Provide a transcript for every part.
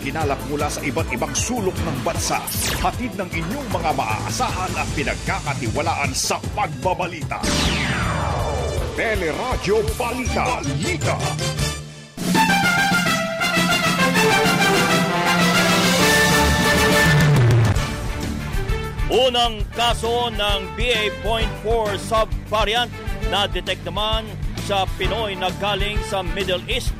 hinalak mula sa iba't ibang sulok ng bansa. Hatid ng inyong mga maaasahan at pinagkakatiwalaan sa pagbabalita. Teleradyo Balita. Balita. Unang kaso ng BA.4 subvariant na detect naman sa Pinoy na galing sa Middle East.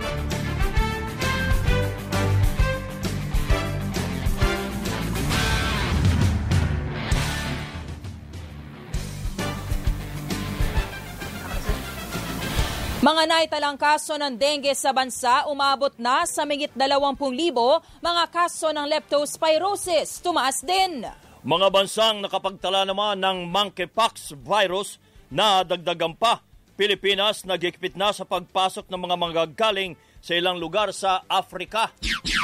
Mga naitalang kaso ng dengue sa bansa umabot na sa migit 20,000 mga kaso ng leptospirosis. Tumaas din. Mga bansang nakapagtala naman ng monkeypox virus na dagdagan pa. Pilipinas nagigpit na sa pagpasok ng mga manggagaling sa ilang lugar sa Afrika.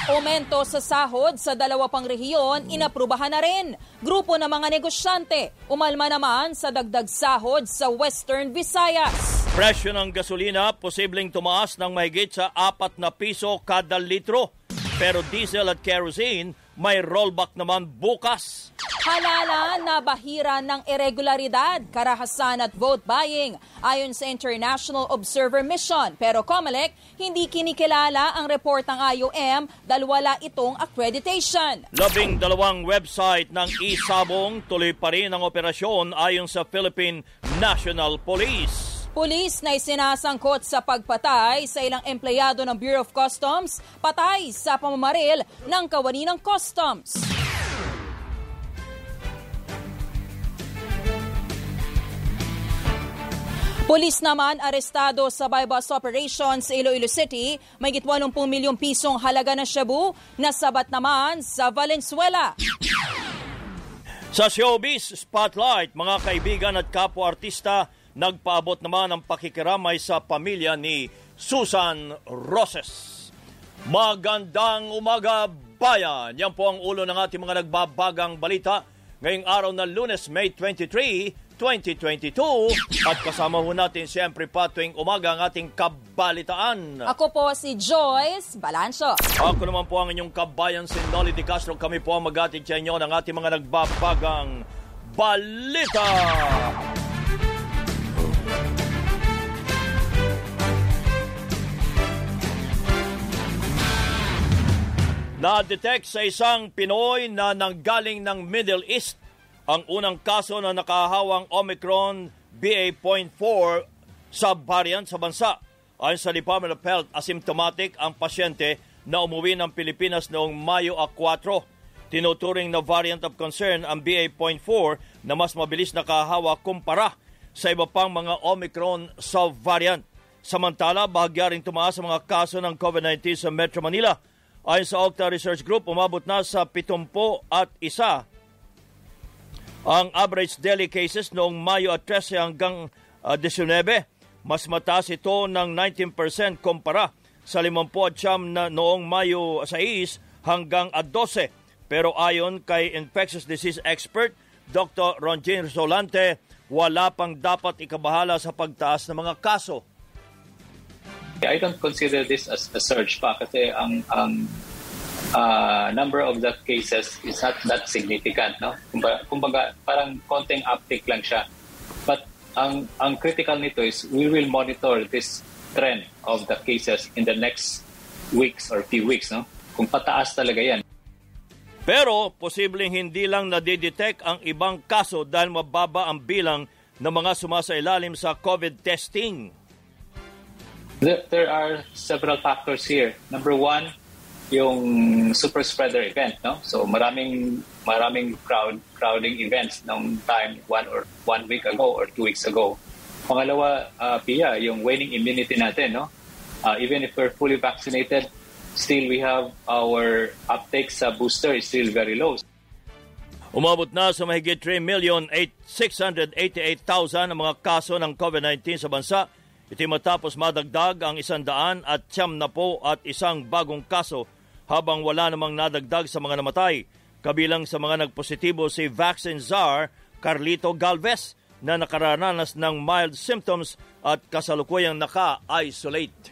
Aumento sa sahod sa dalawa pang rehiyon, inaprubahan na rin. Grupo ng mga negosyante, umalma naman sa dagdag sahod sa Western Visayas. Presyo ng gasolina posibleng tumaas ng mahigit sa 4 na piso kada litro. Pero diesel at kerosene may rollback naman bukas. Halala na bahira ng irregularidad, karahasan at vote buying ayon sa International Observer Mission. Pero COMELEC, hindi kinikilala ang report ng IOM dahil wala itong accreditation. Labing dalawang website ng isabong tuloy pa rin ang operasyon ayon sa Philippine National Police. Pulis na isinasangkot sa pagpatay sa ilang empleyado ng Bureau of Customs, patay sa pamamaril ng kawani ng Customs. Pulis naman arestado sa bypass operation sa Iloilo City, may 80 milyong pisong halaga na shabu na sabat naman sa Valenzuela. Sa showbiz spotlight, mga kaibigan at kapwa-artista, nagpaabot naman ang pakikiramay sa pamilya ni Susan Roses. Magandang umaga, bayan! Yan po ang ulo ng ating mga nagbabagang balita ngayong araw na lunes, May 23, 2022 at kasama ho natin siyempre pa tuwing umaga ang ating kabalitaan. Ako po si Joyce Balancho. Ako naman po ang inyong kabayan si Nolly Di Castro. Kami po ang magatid sa inyo ng ating mga nagbabagang balita. Na-detect sa isang Pinoy na nanggaling ng Middle East ang unang kaso na nakahawang Omicron BA.4 subvariant sa bansa. Ayon sa Department of Health, asymptomatic ang pasyente na umuwi ng Pilipinas noong Mayo 4. Tinuturing na variant of concern ang BA.4 na mas mabilis nakahawa kumpara sa iba pang mga Omicron subvariant. Samantala, bahagya rin tumaas ang mga kaso ng COVID-19 sa Metro Manila. Ayon sa Octa Research Group, umabot na sa 70 at isa ang average daily cases noong Mayo at 13 hanggang uh, 19. Mas mataas ito ng 19% kumpara sa 50 at siyam na noong Mayo 6 hanggang 12. Pero ayon kay infectious disease expert Dr. Ronjin Solante, wala pang dapat ikabahala sa pagtaas ng mga kaso. I don't consider this as a surge pa kasi ang ang uh, number of the cases is not that significant. No? Kumbaga, kumbaga parang konting uptick lang siya. But ang, ang critical nito is we will monitor this trend of the cases in the next weeks or few weeks. No? Kung pataas talaga yan. Pero posibleng hindi lang nadidetect ang ibang kaso dahil mababa ang bilang ng mga sumasailalim sa COVID testing. There, are several factors here. Number one, yung super spreader event no so maraming maraming crowd crowding events nung time one or one week ago or two weeks ago pangalawa uh, Pia yung waning immunity natin no uh, even if we're fully vaccinated still we have our uptake sa booster is still very low Umabot na sa mahigit 3,688,000 ang mga kaso ng COVID-19 sa bansa. Ito matapos madagdag ang isandaan at siyam na po at isang bagong kaso habang wala namang nadagdag sa mga namatay. Kabilang sa mga nagpositibo si vaccine czar Carlito Galvez na nakararanas ng mild symptoms at kasalukuyang naka-isolate.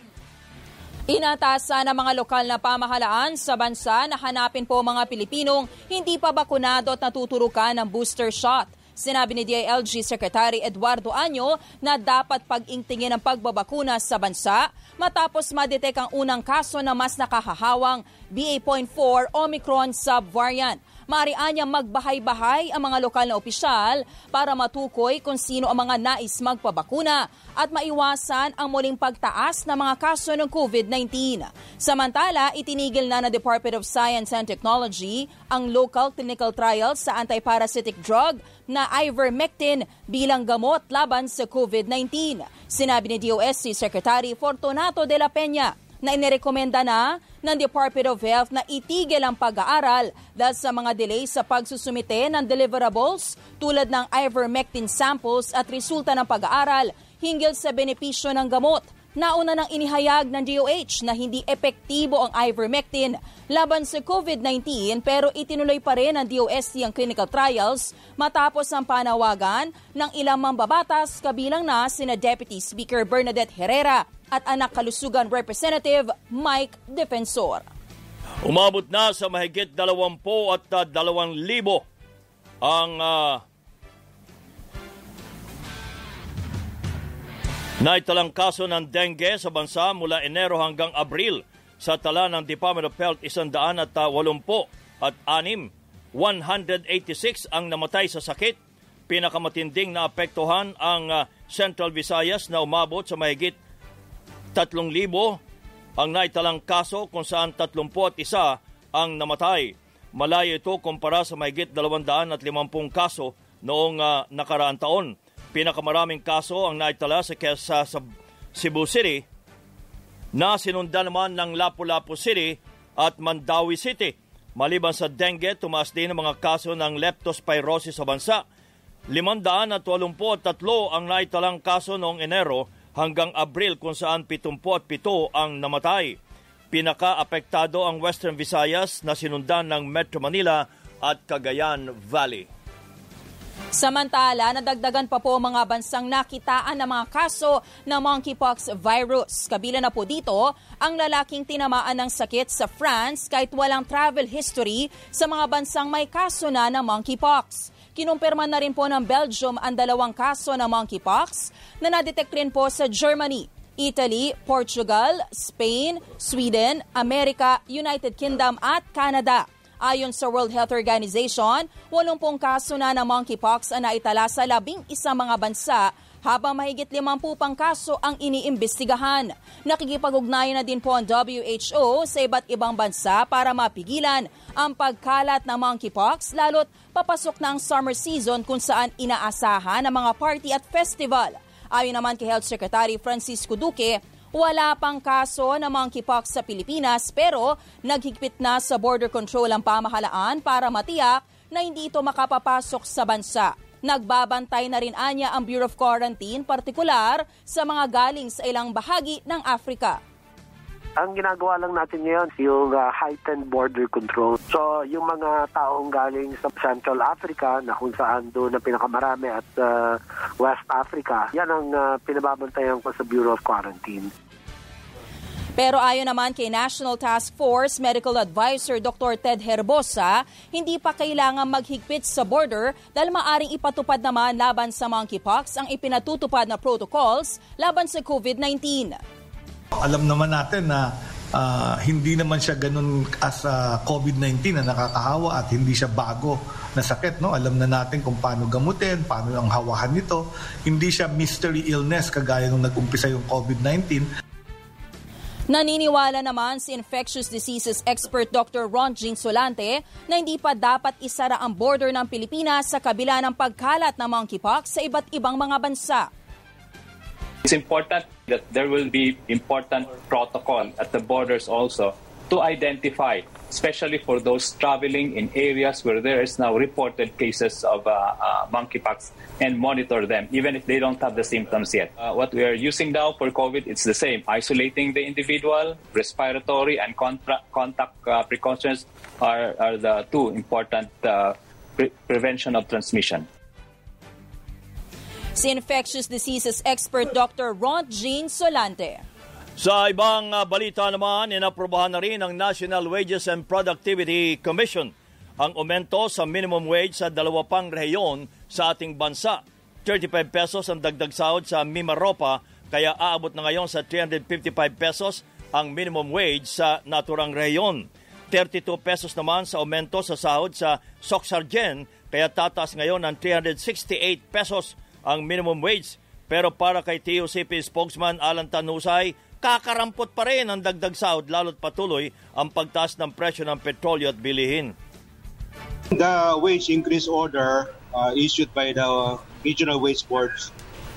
Inatasan ng mga lokal na pamahalaan sa bansa na hanapin po mga Pilipinong hindi pa bakunado at natuturukan ng booster shot. Sinabi ni DILG Secretary Eduardo Anyo na dapat pag-ingtingin ang pagbabakuna sa bansa matapos madetek ang unang kaso na mas nakahahawang BA.4 Omicron subvariant. Maarian niya magbahay-bahay ang mga lokal na opisyal para matukoy kung sino ang mga nais magpabakuna at maiwasan ang muling pagtaas ng mga kaso ng COVID-19. Samantala, itinigil na ng Department of Science and Technology ang local clinical trials sa antiparasitic drug na ivermectin bilang gamot laban sa COVID-19. Sinabi ni DOST Secretary Fortunato de la Peña na inirekomenda na ng Department of Health na itigil ang pag-aaral dahil sa mga delay sa pagsusumite ng deliverables tulad ng ivermectin samples at resulta ng pag-aaral hinggil sa benepisyo ng gamot. Nauna nang inihayag ng DOH na hindi epektibo ang ivermectin laban sa COVID-19 pero itinuloy pa rin ng DOST ang clinical trials matapos ang panawagan ng ilang mambabatas kabilang na sina Deputy Speaker Bernadette Herrera at anak kalusugan Representative Mike Defensor. Umabot na sa mahigit 20 at uh, 2,000 ang uh, naitalang kaso ng dengue sa bansa mula Enero hanggang Abril sa tala ng Department of Health 180 at 80 at 6 186 ang namatay sa sakit. Pinakamatinding na apektuhan ang uh, Central Visayas na umabot sa mahigit 3,000 ang naitalang kaso kung saan 31 ang namatay. Malayo ito kumpara sa mahigit 250 kaso noong uh, nakaraang taon. Pinakamaraming kaso ang naitala sa, sa, sa Cebu City na sinundan naman ng Lapu-Lapu City at Mandawi City. Maliban sa dengue, tumaas din ang mga kaso ng leptospirosis sa bansa. 523 ang naitalang kaso noong Enero hanggang Abril kung saan 77 ang namatay. Pinaka-apektado ang Western Visayas na sinundan ng Metro Manila at Cagayan Valley. Samantala, nadagdagan pa po mga bansang nakitaan ng mga kaso ng monkeypox virus. Kabila na po dito ang lalaking tinamaan ng sakit sa France kahit walang travel history sa mga bansang may kaso na ng monkeypox. Kinumpirma na rin po ng Belgium ang dalawang kaso ng monkeypox na nadetect rin po sa Germany. Italy, Portugal, Spain, Sweden, Amerika, United Kingdom at Canada. Ayon sa World Health Organization, 80 kaso na ng monkeypox ang naitala sa labing isang mga bansa habang mahigit 50 pang kaso ang iniimbestigahan. Nakikipag-ugnayan na din po ang WHO sa iba't ibang bansa para mapigilan ang pagkalat ng monkeypox lalo't papasok na ang summer season kung saan inaasahan ang mga party at festival. Ayon naman kay Health Secretary Francisco Duque, wala pang kaso ng monkeypox sa Pilipinas pero naghigpit na sa border control ang pamahalaan para matiyak na hindi ito makapapasok sa bansa. Nagbabantay na rin anya ang Bureau of Quarantine, partikular sa mga galing sa ilang bahagi ng Africa. Ang ginagawa lang natin ngayon yung uh, heightened border control. So yung mga taong galing sa Central Africa na kung saan doon na pinakamarami at uh, West Africa, yan ang uh, pinababantayan ko sa Bureau of Quarantine. Pero ayon naman kay National Task Force Medical Advisor Dr. Ted Herbosa, hindi pa kailangan maghigpit sa border dahil maaring ipatupad naman laban sa monkeypox ang ipinatutupad na protocols laban sa COVID-19. Alam naman natin na uh, hindi naman siya ganun as uh, COVID-19 na nakakahawa at hindi siya bago na sakit. No? Alam na natin kung paano gamutin, paano ang hawahan nito. Hindi siya mystery illness kagaya nung nag-umpisa yung COVID-19. Naniniwala naman si infectious diseases expert Dr. Ron Jean Solante na hindi pa dapat isara ang border ng Pilipinas sa kabila ng pagkalat ng monkeypox sa iba't ibang mga bansa. It's important that there will be important protocol at the borders also to identify, especially for those traveling in areas where there is now reported cases of uh, uh, monkeypox, and monitor them, even if they don't have the symptoms yet. Uh, what we are using now for COVID, it's the same. Isolating the individual, respiratory, and contra- contact uh, precautions are, are the two important uh, pre- prevention of transmission. Si infectious diseases expert Dr. Ron Jean Solante. Sa ibang uh, balita naman, inaprobahan na rin ng National Wages and Productivity Commission ang aumento sa minimum wage sa dalawa pang rehiyon sa ating bansa. 35 pesos ang dagdag sahod sa Mimaropa kaya aabot na ngayon sa 355 pesos ang minimum wage sa naturang rehiyon. 32 pesos naman sa aumento sa sahod sa Soxargen kaya tataas ngayon ng 368 pesos ang minimum wage. Pero para kay TUCP spokesman Alan Tanusay, kakarampot pa rin ang dagdag sahod lalo't patuloy ang pagtaas ng presyo ng petrolyo at bilihin. The wage increase order uh, issued by the regional wage boards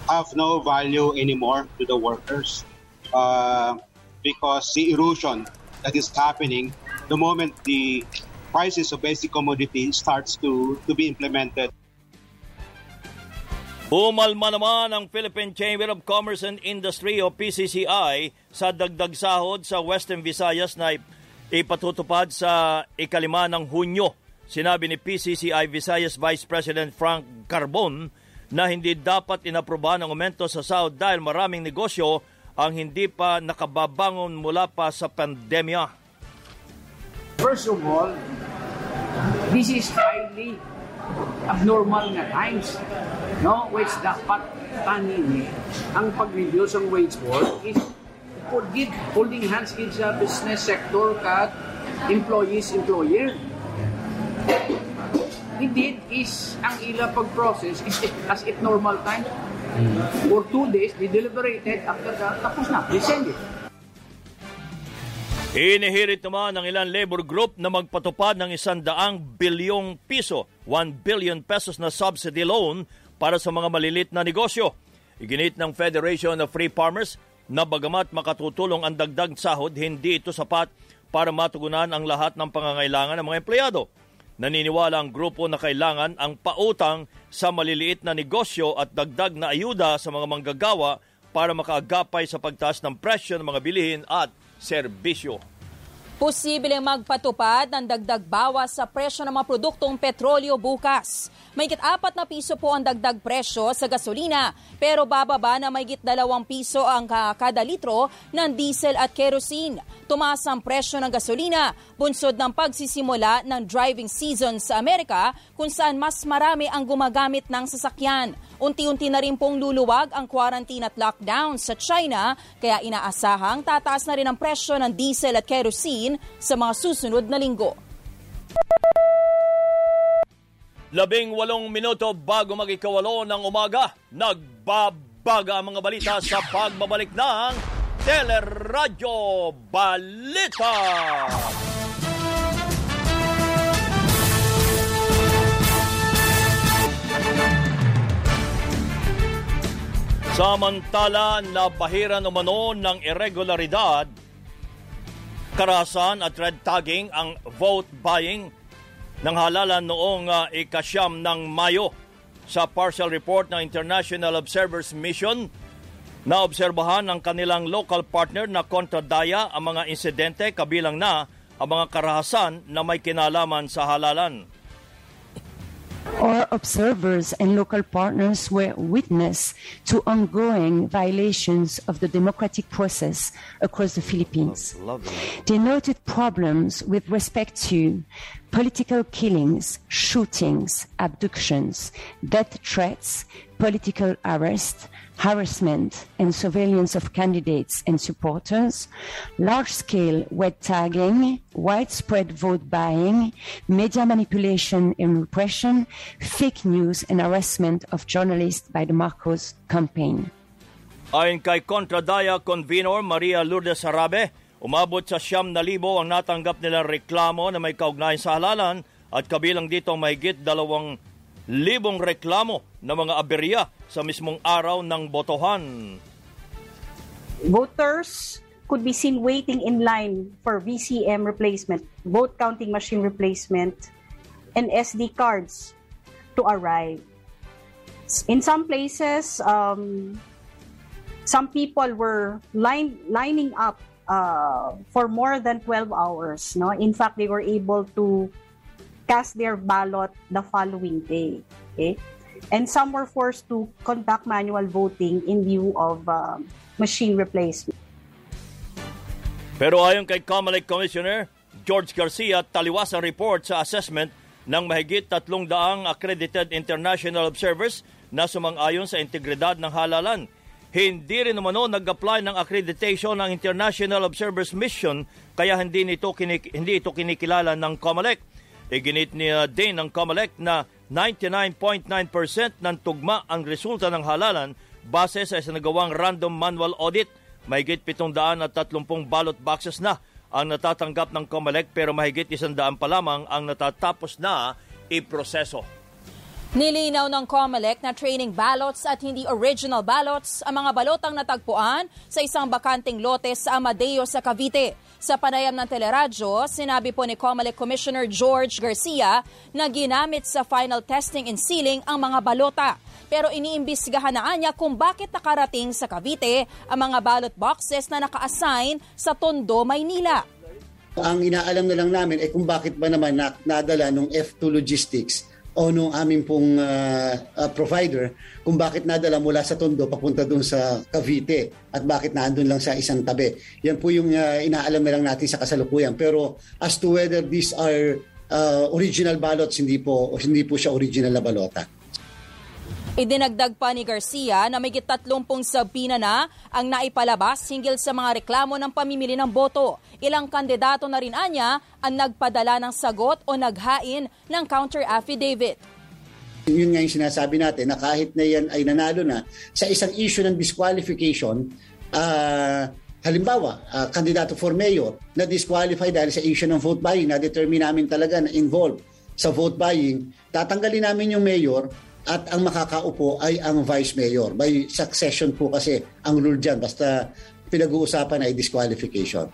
have no value anymore to the workers uh, because the erosion that is happening the moment the prices of basic commodity starts to, to be implemented. Umalma naman ang Philippine Chamber of Commerce and Industry o PCCI sa dagdag sahod sa Western Visayas na ipatutupad sa ikalima ng Hunyo. Sinabi ni PCCI Visayas Vice President Frank Carbon na hindi dapat inaprobahan ang aumento sa sahod dahil maraming negosyo ang hindi pa nakababangon mula pa sa pandemya. First of all, this is highly abnormal na times no? Which dapat tanin eh. ang pag-reduce ng wage board is for give holding hands with sa business sector kat employees employer. Indeed is ang ila pag-process is as it normal time? For two days we deliberated. After that tapos na. They send it. Inihirit naman ng ilang labor group na magpatupad ng isang daang bilyong piso, 1 billion pesos na subsidy loan para sa mga malilit na negosyo. Iginit ng Federation of Free Farmers na bagamat makatutulong ang dagdag sahod, hindi ito sapat para matugunan ang lahat ng pangangailangan ng mga empleyado. Naniniwala ang grupo na kailangan ang pautang sa maliliit na negosyo at dagdag na ayuda sa mga manggagawa para makaagapay sa pagtaas ng presyo ng mga bilihin at serbisyo. Posibleng magpatupad ng dagdag bawas sa presyo ng mga produktong petrolyo bukas. Mayigit apat na piso po ang dagdag presyo sa gasolina, pero bababa na mayigit dalawang piso ang kada litro ng diesel at kerosene. Tumaas ang presyo ng gasolina, bunsod ng pagsisimula ng driving season sa Amerika kung saan mas marami ang gumagamit ng sasakyan. Unti-unti na rin pong luluwag ang quarantine at lockdown sa China, kaya inaasahang tataas na rin ang presyo ng diesel at kerosene sa mga susunod na linggo. Labing walong minuto bago magikawalo ng umaga, nagbabaga ang mga balita sa pagbabalik ng Teleradyo Balita. Samantala, nabahiran umano ng irregularidad, karahasan at red tagging ang vote buying ng halalan noong uh, ikasyam ng Mayo. Sa partial report ng International Observers Mission, naobserbahan ng kanilang local partner na kontradaya ang mga insidente kabilang na ang mga karahasan na may kinalaman sa halalan. Our observers and local partners were witness to ongoing violations of the democratic process across the Philippines. They noted problems with respect to political killings, shootings, abductions, death threats, political arrest, harassment and surveillance of candidates and supporters, large-scale web tagging, widespread vote buying, media manipulation and repression, fake news and harassment of journalists by the Marcos campaign. Ayon kay Contradaya Convenor Maria Lourdes Sarabe, umabot sa siyam na libo ang natanggap nilang reklamo na may kaugnayan sa halalan at kabilang dito ang mahigit dalawang libong reklamo ng mga aberya sa mismong araw ng botohan. Voters could be seen waiting in line for VCM replacement, vote counting machine replacement, and SD cards to arrive. In some places, um, some people were line, lining up uh, for more than 12 hours. No? In fact, they were able to cast their ballot the following day. Okay? And some were forced to conduct manual voting in view of uh, machine replacement. Pero ayon kay Comelec Commissioner George Garcia, taliwas ang report sa assessment ng mahigit tatlong daang accredited international observers na sumang-ayon sa integridad ng halalan. Hindi rin naman nag-apply ng accreditation ng International Observers Mission kaya hindi, nito kinik- hindi ito kinikilala ng COMELEC. Iginit niya din ng COMELEC na 99.9% ng tugma ang resulta ng halalan base sa isinagawang random manual audit – Mahigit 730 ballot boxes na ang natatanggap ng COMELEC pero mahigit 100 pa lamang ang natatapos na iproseso. Nilinaw ng COMELEC na training ballots at hindi original ballots ang mga balotang natagpuan sa isang bakanting lote sa Amadeo sa Cavite. Sa panayam ng teleradyo, sinabi po ni COMELEC Commissioner George Garcia na ginamit sa final testing and sealing ang mga balota pero iniimbestigahan na niya kung bakit nakarating sa Cavite ang mga ballot boxes na naka-assign sa Tondo, Maynila. Ang inaalam na lang namin ay kung bakit ba naman nadala nung F2 Logistics o nung aming pong uh, uh, provider kung bakit nadala mula sa Tondo papunta doon sa Cavite at bakit naandun lang sa isang tabi. Yan po yung uh, inaalam na lang natin sa kasalukuyan. Pero as to whether these are uh, original ballots, hindi po, hindi po siya original na balota. Idinagdag pa ni Garcia na may tatlumpong sabina na ang naipalabas hinggil sa mga reklamo ng pamimili ng boto. Ilang kandidato na rin anya ang nagpadala ng sagot o naghain ng counter affidavit. Yun nga yung sinasabi natin na kahit na yan ay nanalo na sa isang issue ng disqualification, uh, halimbawa, uh, kandidato for mayor na disqualify dahil sa issue ng vote buying, na-determine namin talaga na involved sa vote buying, tatanggalin namin yung mayor at ang makakaupo ay ang vice mayor. By succession po kasi ang rule dyan, basta pinag-uusapan ay disqualification.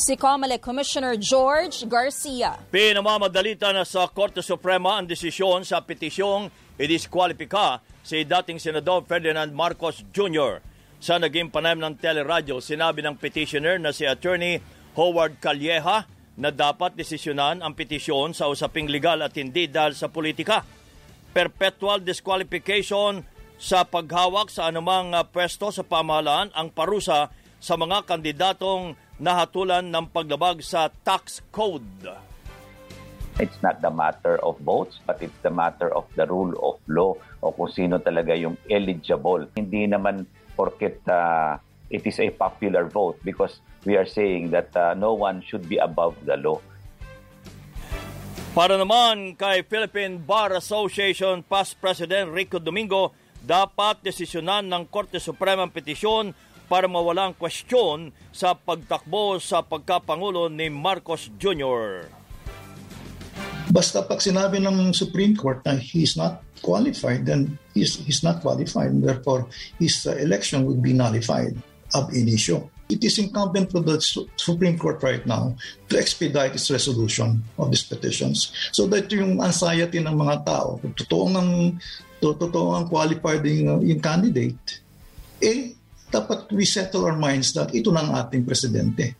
Si COMELEC Commissioner George Garcia. Pinamamadalita na sa Korte Suprema ang desisyon sa petisyong i-disqualifika si dating Senador Ferdinand Marcos Jr. Sa naging panayam ng teleradyo, sinabi ng petitioner na si Attorney Howard Calleja na dapat desisyonan ang petisyon sa usaping legal at hindi dahil sa politika perpetual disqualification sa paghawak sa anumang uh, pwesto sa pamahalaan ang parusa sa mga kandidatong nahatulan ng paglabag sa tax code. It's not the matter of votes, but it's the matter of the rule of law o kung sino talaga yung eligible. Hindi naman porket uh, it is a popular vote because we are saying that uh, no one should be above the law. Para naman kay Philippine Bar Association past President Rico Domingo, dapat desisyonan ng Korte Suprema ang petisyon para mawalang kwestiyon sa pagtakbo sa pagkapangulo ni Marcos Jr. Basta pag sinabi ng Supreme Court na he's not qualified, then he's, he's not qualified. Therefore, his uh, election would be nullified ab initio it is incumbent on the Supreme Court right now to expedite its resolution of these petitions. So that yung anxiety ng mga tao, kung totoo ng totoo ang qualified yung, yung candidate, eh, dapat we settle our minds that ito na ang ating presidente.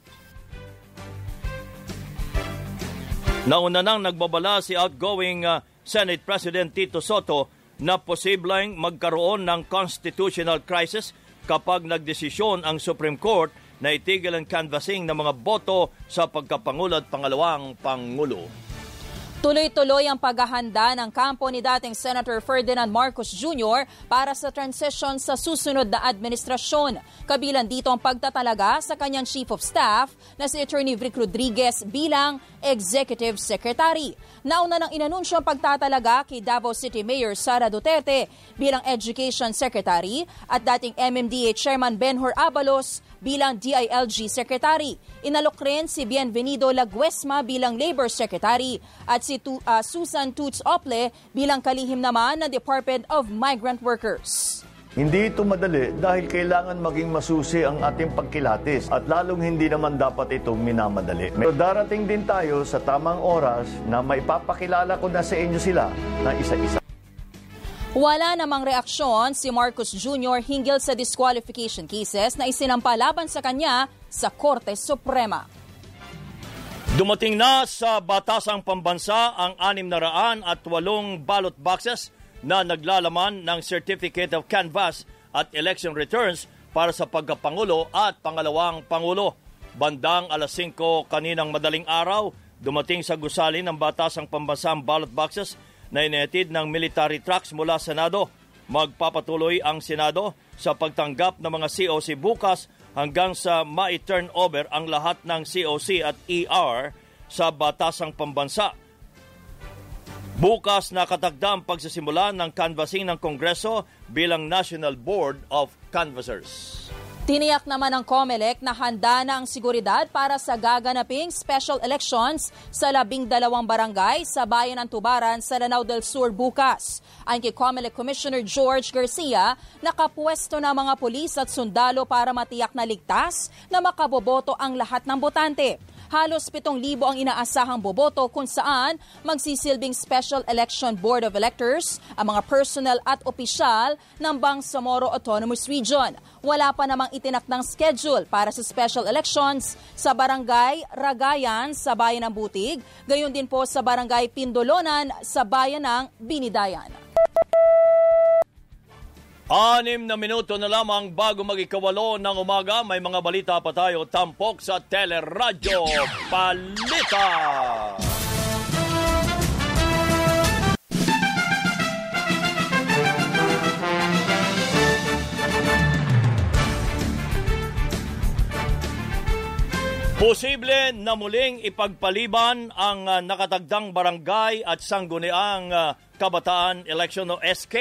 Nauna nang nagbabala si outgoing uh, Senate President Tito Soto na posibleng magkaroon ng constitutional crisis kapag nagdesisyon ang Supreme Court na itigil ang canvassing ng mga boto sa pagkapangulo at pangalawang pangulo. Tuloy-tuloy ang paghahanda ng kampo ni dating Senator Ferdinand Marcos Jr. para sa transition sa susunod na administrasyon. Kabilan dito ang pagtatalaga sa kanyang Chief of Staff na si Attorney Vic Rodriguez bilang Executive Secretary. Nauna nang inanunsyo ang pagtatalaga kay Davao City Mayor Sara Duterte bilang Education Secretary at dating MMDA Chairman Benhor Abalos bilang DILG Secretary. Inalok rin si Bienvenido Laguesma bilang Labor Secretary at si tu- uh, Susan Toots Ople bilang kalihim naman ng Department of Migrant Workers. Hindi ito madali dahil kailangan maging masusi ang ating pagkilatis at lalong hindi naman dapat itong minamadali. Pero darating din tayo sa tamang oras na maipapakilala ko na sa inyo sila na isa-isa. Wala namang reaksyon si Marcos Jr. hinggil sa disqualification cases na isinampa laban sa kanya sa Korte Suprema. Dumating na sa batasang pambansa ang anim na raan at walong ballot boxes na naglalaman ng Certificate of Canvass at Election Returns para sa pagkapangulo at pangalawang pangulo. Bandang alas 5 kaninang madaling araw, dumating sa gusali ng batasang pambansang ballot boxes na inetid ng military trucks mula Senado. Magpapatuloy ang Senado sa pagtanggap ng mga COC bukas hanggang sa ma-turn over ang lahat ng COC at ER sa batasang pambansa. Bukas nakatagda ang pagsisimula ng canvassing ng Kongreso bilang National Board of Canvassers. Tiniyak naman ng COMELEC na handa na ang seguridad para sa gaganaping special elections sa labing dalawang barangay sa bayan ng Tubaran sa Lanao del Sur bukas. Ang kay COMELEC Commissioner George Garcia, nakapwesto na mga pulis at sundalo para matiyak na ligtas na makaboboto ang lahat ng botante halos 7,000 ang inaasahang boboto kung saan magsisilbing Special Election Board of Electors ang mga personnel at opisyal ng Bangsamoro Autonomous Region. Wala pa namang itinakdang schedule para sa special elections sa Barangay Ragayan sa Bayan ng Butig, gayon din po sa Barangay Pindolonan sa Bayan ng Binidayan. Anim na minuto na lamang bago magikawalo ng umaga, may mga balita pa tayo tampok sa Teleradyo Palita. Posible na muling ipagpaliban ang uh, nakatagdang barangay at sangguniang uh, kabataan election o SK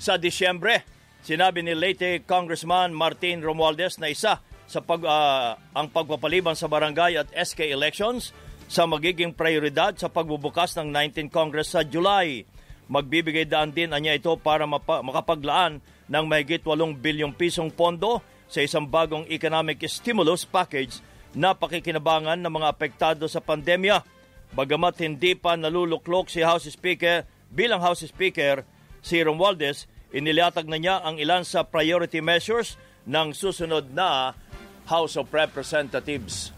sa Disyembre. Sinabi ni Leyte Congressman Martin Romualdez na isa sa pag, uh, ang pagpapaliban sa barangay at SK elections sa magiging prioridad sa pagbubukas ng 19 Congress sa July. Magbibigay daan din anya ito para mapa- makapaglaan ng mahigit 8 bilyong pisong pondo sa isang bagong economic stimulus package na pakikinabangan ng mga apektado sa pandemya. Bagamat hindi pa naluluklok si House Speaker bilang House Speaker, si Romualdez, inilatag na niya ang ilan sa priority measures ng susunod na House of Representatives.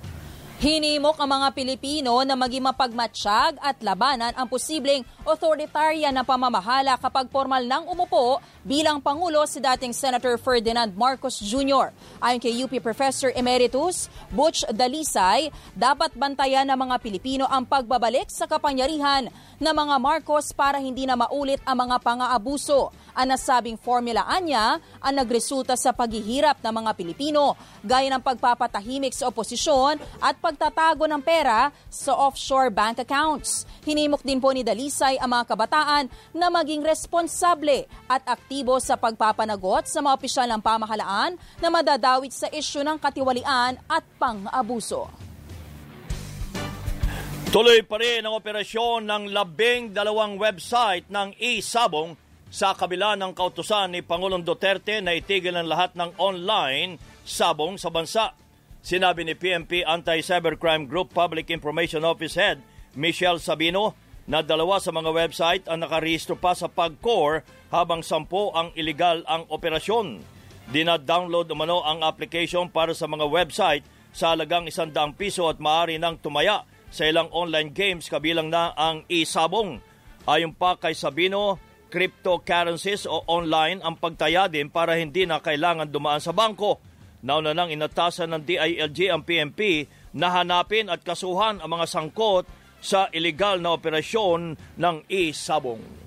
Hinimok ang mga Pilipino na maging mapagmatsyag at labanan ang posibleng authoritarian na pamamahala kapag formal nang umupo bilang Pangulo si dating Senator Ferdinand Marcos Jr. Ayon kay UP Professor Emeritus Butch Dalisay, dapat bantayan ng mga Pilipino ang pagbabalik sa kapangyarihan ng mga Marcos para hindi na maulit ang mga pang-aabuso. Ang nasabing formulaan niya ang nagresulta sa paghihirap ng mga Pilipino gaya ng pagpapatahimik sa oposisyon at pagtatago ng pera sa offshore bank accounts. Hinimok din po ni Dalisay ang mga kabataan na maging responsable at aktibo sa pagpapanagot sa mga opisyal ng pamahalaan na madadawit sa isyu ng katiwalian at pang-abuso. Tuloy pa rin ang operasyon ng labing dalawang website ng e-sabong sa kabila ng kautusan ni Pangulong Duterte na itigil ang lahat ng online sabong sa bansa. Sinabi ni PMP Anti-Cybercrime Group Public Information Office Head Michelle Sabino na dalawa sa mga website ang nakarehistro pa sa PAGCOR habang sampo ang illegal ang operasyon. Dina-download umano ang application para sa mga website sa halagang 100 piso at maaari nang tumaya sa ilang online games kabilang na ang e-sabong. Ayon pa kay Sabino, cryptocurrencies o online ang pagtaya din para hindi na kailangan dumaan sa bangko. Nauna nang inatasan ng DILG ang PMP na hanapin at kasuhan ang mga sangkot sa ilegal na operasyon ng e-sabong.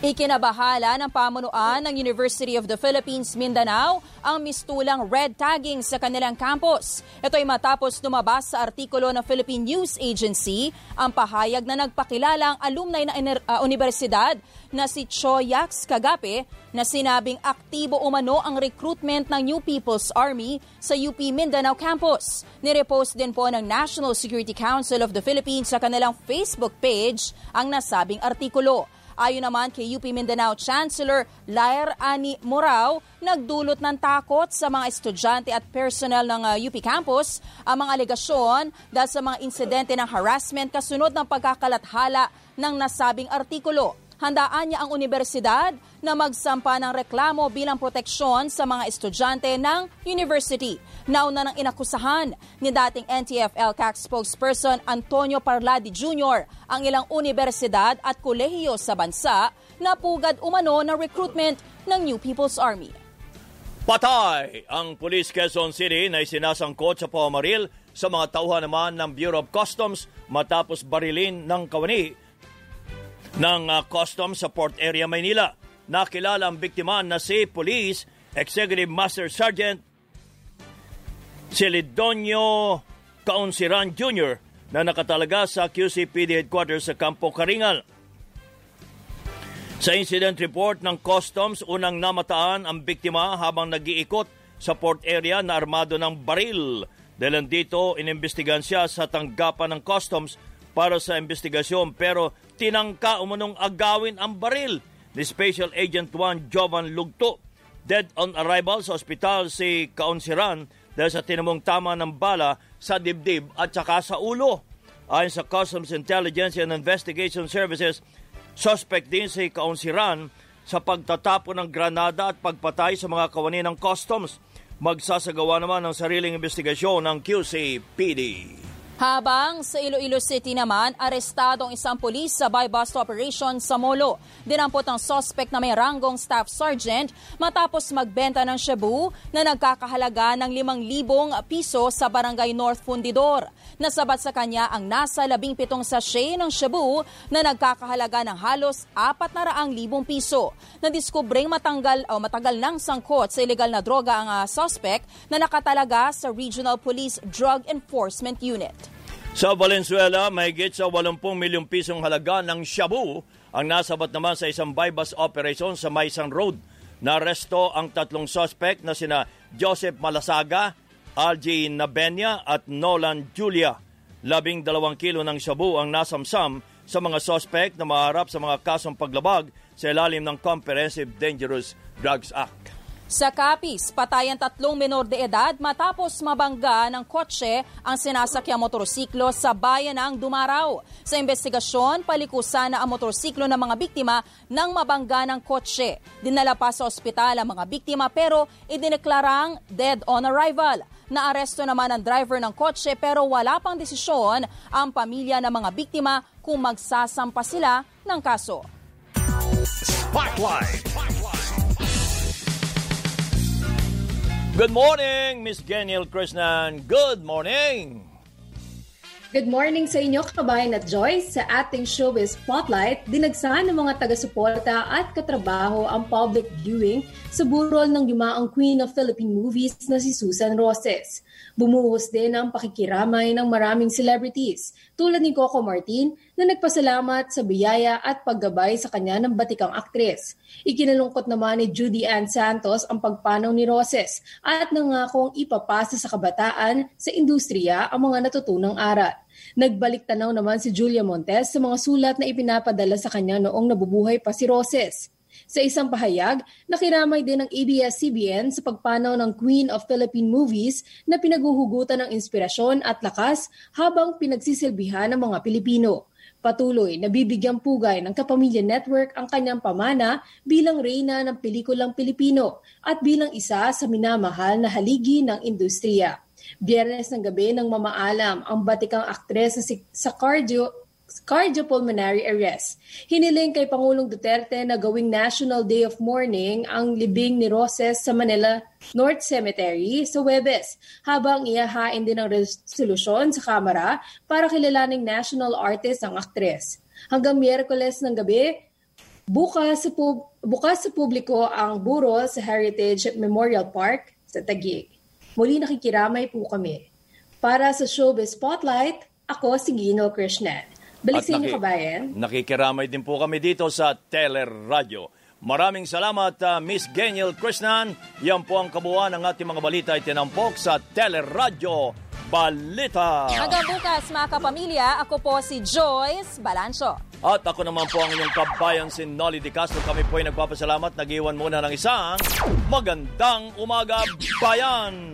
Ikinabahala ng pamunuan ng University of the Philippines Mindanao ang mistulang red tagging sa kanilang campus. Ito ay matapos lumabas sa artikulo ng Philippine News Agency ang pahayag na nagpakilala ang alumni ng uh, universidad na si Choyax Kagape na sinabing aktibo umano ang recruitment ng New People's Army sa UP Mindanao campus. Nirepost din po ng National Security Council of the Philippines sa kanilang Facebook page ang nasabing artikulo. Ayon naman kay UP Mindanao Chancellor Lair Ani Morao, nagdulot ng takot sa mga estudyante at personnel ng uh, UP campus ang mga alegasyon dahil sa mga insidente ng harassment kasunod ng pagkakalathala ng nasabing artikulo handaan niya ang universidad na magsampa ng reklamo bilang proteksyon sa mga estudyante ng university. Nauna nang inakusahan ni dating NTF-LCAC spokesperson Antonio Parladi Jr. ang ilang universidad at kolehiyo sa bansa na pugad umano ng recruitment ng New People's Army. Patay ang Police Quezon City na isinasangkot sa Pomaril sa mga tauhan naman ng Bureau of Customs matapos barilin ng kawani ng uh, customs sa port area Maynila. Nakilala ang biktima na si Police Executive Master Sergeant Celidonio Kaunsiran Jr. na nakatalaga sa QCPD headquarters sa Campo Karingal. Sa incident report ng Customs, unang namataan ang biktima habang nag-iikot sa port area na armado ng baril. Dahil dito, inimbestigan siya sa tanggapan ng Customs para sa investigasyon pero tinangka umunong agawin ang baril ni Special Agent 1 Jovan Lugto. Dead on arrival sa ospital si Kaunsiran dahil sa tinamong tama ng bala sa dibdib at saka sa ulo. Ayon sa Customs Intelligence and Investigation Services, Suspect din si Kaunsiran sa pagtatapo ng granada at pagpatay sa mga kawani ng customs. Magsasagawa naman ng sariling investigasyon ng QCPD. Habang sa Iloilo City naman, arestado ang isang pulis sa buy-bust operation sa Molo. Dinampot ang suspect na may ranggong staff sergeant matapos magbenta ng shabu na nagkakahalaga ng 5,000 piso sa barangay North Fundidor. Nasabat sa kanya ang nasa 17 sachet ng shabu na nagkakahalaga ng halos 400,000 piso. Nadiskubreng matanggal o matagal nang sangkot sa ilegal na droga ang uh, suspect na nakatalaga sa Regional Police Drug Enforcement Unit. Sa Valenzuela, may git sa 80 milyong pisong halaga ng shabu ang nasabat naman sa isang bypass operation sa Maisan Road. Naresto ang tatlong suspect na sina Joseph Malasaga, RJ Nabenya at Nolan Julia. Labing dalawang kilo ng shabu ang nasamsam sa mga suspect na maharap sa mga kasong paglabag sa ilalim ng Comprehensive Dangerous Drugs Act. Sa Capiz, patay ang tatlong menor de edad matapos mabangga ng kotse ang sinasakyang motorsiklo sa bayan ng Dumaraw. Sa investigasyon, palikusan na ang motorsiklo ng mga biktima ng mabangga ng kotse. Dinala pa sa ospital ang mga biktima pero idineklarang dead on arrival. Naaresto naman ang driver ng kotse pero wala pang desisyon ang pamilya ng mga biktima kung magsasampa sila ng kaso. Spotlight. Good morning, Miss Geniel Krishnan. Good morning. Good morning sa inyo kabayan at Joyce. Sa ating showbiz spotlight, dinagsahan ng mga taga-suporta at katrabaho ang public viewing sa burol ng yumaang Queen of Philippine Movies na si Susan Roses. Bumuhos din ang pakikiramay ng maraming celebrities tulad ni Coco Martin na nagpasalamat sa biyaya at paggabay sa kanya ng batikang aktres. Ikinalungkot naman ni Judy Ann Santos ang pagpanaw ni Roses at nangakong ipapasa sa kabataan sa industriya ang mga natutunang aral. Nagbalik tanaw naman si Julia Montes sa mga sulat na ipinapadala sa kanya noong nabubuhay pa si Roses. Sa isang pahayag, nakiramay din ng ABS-CBN sa pagpanaw ng Queen of Philippine Movies na pinaguhugutan ng inspirasyon at lakas habang pinagsisilbihan ng mga Pilipino. Patuloy na bibigyang pugay ng Kapamilya Network ang kanyang pamana bilang reyna ng pelikulang Pilipino at bilang isa sa minamahal na haligi ng industriya. Biyernes ng gabi nang mamaalam ang batikang aktres sa cardio cardiopulmonary arrest. Hiniling kay Pangulong Duterte na gawing National Day of Mourning ang libing ni Roses sa Manila North Cemetery sa Webes, habang iyahain din ang resolusyon sa Kamara para kilalaning national artist ang aktres. Hanggang Miyerkules ng gabi, bukas sa, pub- bukas sa publiko ang burol sa Heritage Memorial Park sa Taguig. Muli nakikiramay po kami. Para sa Showbiz Spotlight, ako si Gino Krishnan. Balik sa inyo, naki- kabayan. Nakikiramay din po kami dito sa Teler Radio. Maraming salamat, uh, Miss Geniel Krishnan. Yan po ang kabuuan ng ating mga balita ay tinampok sa Teler Radio Balita. Hanggang bukas, mga kapamilya, ako po si Joyce Balancho. At ako naman po ang inyong kabayan, si Nolly Di Castro. Kami po ay nagpapasalamat. Nag-iwan muna ng isang magandang umaga, bayan!